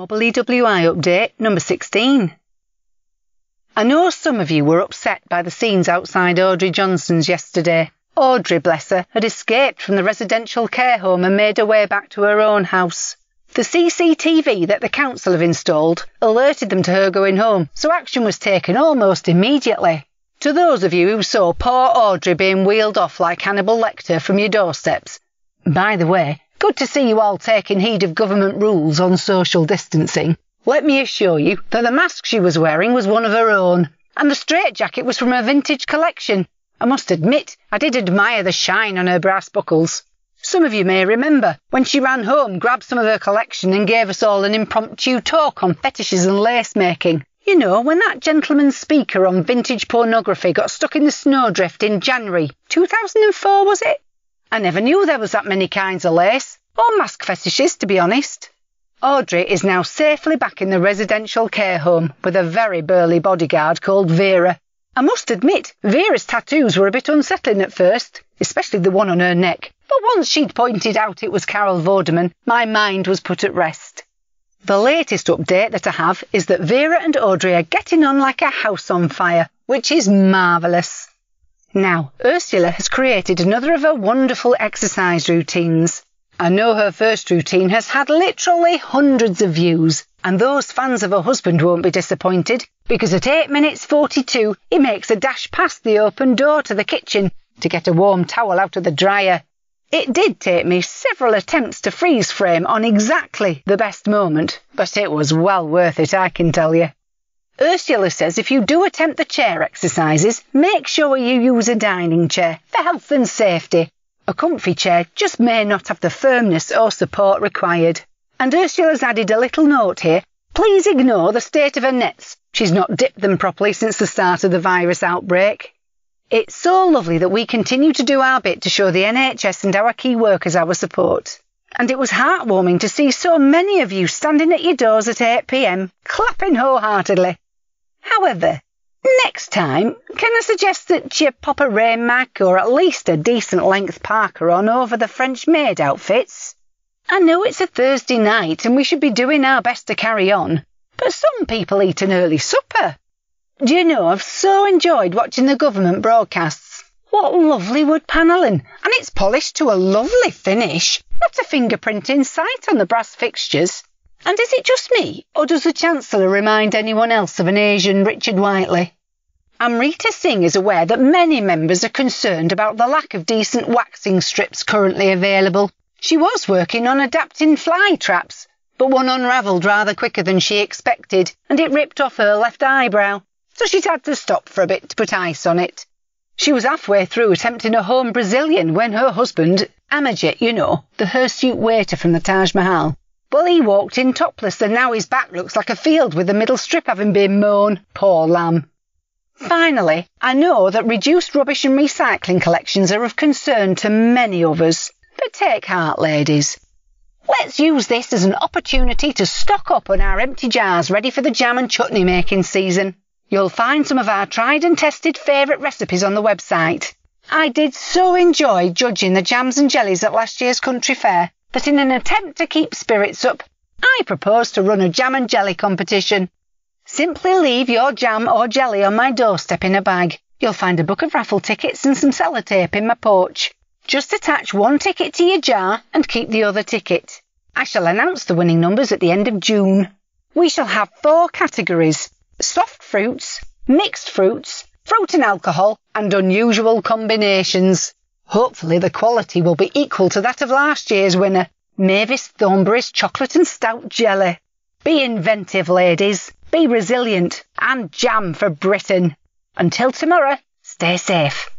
Mobley EWI update number 16. I know some of you were upset by the scenes outside Audrey Johnson's yesterday. Audrey, bless her, had escaped from the residential care home and made her way back to her own house. The CCTV that the council have installed alerted them to her going home, so action was taken almost immediately. To those of you who saw poor Audrey being wheeled off like Hannibal Lecter from your doorsteps, by the way, Good to see you all taking heed of government rules on social distancing. Let me assure you that the mask she was wearing was one of her own, and the straitjacket was from her vintage collection. I must admit, I did admire the shine on her brass buckles. Some of you may remember when she ran home, grabbed some of her collection, and gave us all an impromptu talk on fetishes and lace making. You know, when that gentleman's speaker on vintage pornography got stuck in the snowdrift in January 2004, was it? I never knew there was that many kinds of lace, or mask fetishes, to be honest. Audrey is now safely back in the residential care home with a very burly bodyguard called Vera. I must admit, Vera's tattoos were a bit unsettling at first, especially the one on her neck, but once she'd pointed out it was Carol Vorderman, my mind was put at rest. The latest update that I have is that Vera and Audrey are getting on like a house on fire, which is marvellous. Now, Ursula has created another of her wonderful exercise routines. I know her first routine has had literally hundreds of views, and those fans of her husband won't be disappointed, because at 8 minutes 42 he makes a dash past the open door to the kitchen to get a warm towel out of the dryer. It did take me several attempts to freeze frame on exactly the best moment, but it was well worth it, I can tell you. Ursula says if you do attempt the chair exercises, make sure you use a dining chair for health and safety. A comfy chair just may not have the firmness or support required. And Ursula's added a little note here. Please ignore the state of her nets. She's not dipped them properly since the start of the virus outbreak. It's so lovely that we continue to do our bit to show the NHS and our key workers our support. And it was heartwarming to see so many of you standing at your doors at 8pm, clapping wholeheartedly. However, next time, can I suggest that you pop a rain mac or at least a decent length parka on over the French maid outfits? I know it's a Thursday night and we should be doing our best to carry on, but some people eat an early supper. Do you know, I've so enjoyed watching the government broadcasts. What lovely wood panelling, and it's polished to a lovely finish. Not a fingerprint in sight on the brass fixtures. And is it just me, or does the Chancellor remind anyone else of an Asian Richard Whiteley? Amrita Singh is aware that many members are concerned about the lack of decent waxing strips currently available. She was working on adapting fly traps, but one unravelled rather quicker than she expected, and it ripped off her left eyebrow, so she's had to stop for a bit to put ice on it. She was halfway through attempting a home Brazilian when her husband, Amarjit, you know, the hirsute waiter from the Taj Mahal, well, he walked in topless, and now his back looks like a field with the middle strip having been mown. Poor lamb. Finally, I know that reduced rubbish and recycling collections are of concern to many of us. But take heart, ladies. Let's use this as an opportunity to stock up on our empty jars ready for the jam and chutney making season. You'll find some of our tried and tested favourite recipes on the website. I did so enjoy judging the jams and jellies at last year's country fair that in an attempt to keep spirits up, I propose to run a jam and jelly competition. Simply leave your jam or jelly on my doorstep in a bag. You'll find a book of raffle tickets and some sellotape in my porch. Just attach one ticket to your jar and keep the other ticket. I shall announce the winning numbers at the end of June. We shall have four categories soft fruits, mixed fruits, fruit and alcohol, and unusual combinations. Hopefully the quality will be equal to that of last year's winner, Mavis Thornbury's chocolate and stout jelly. Be inventive, ladies. Be resilient and jam for Britain. Until tomorrow, stay safe.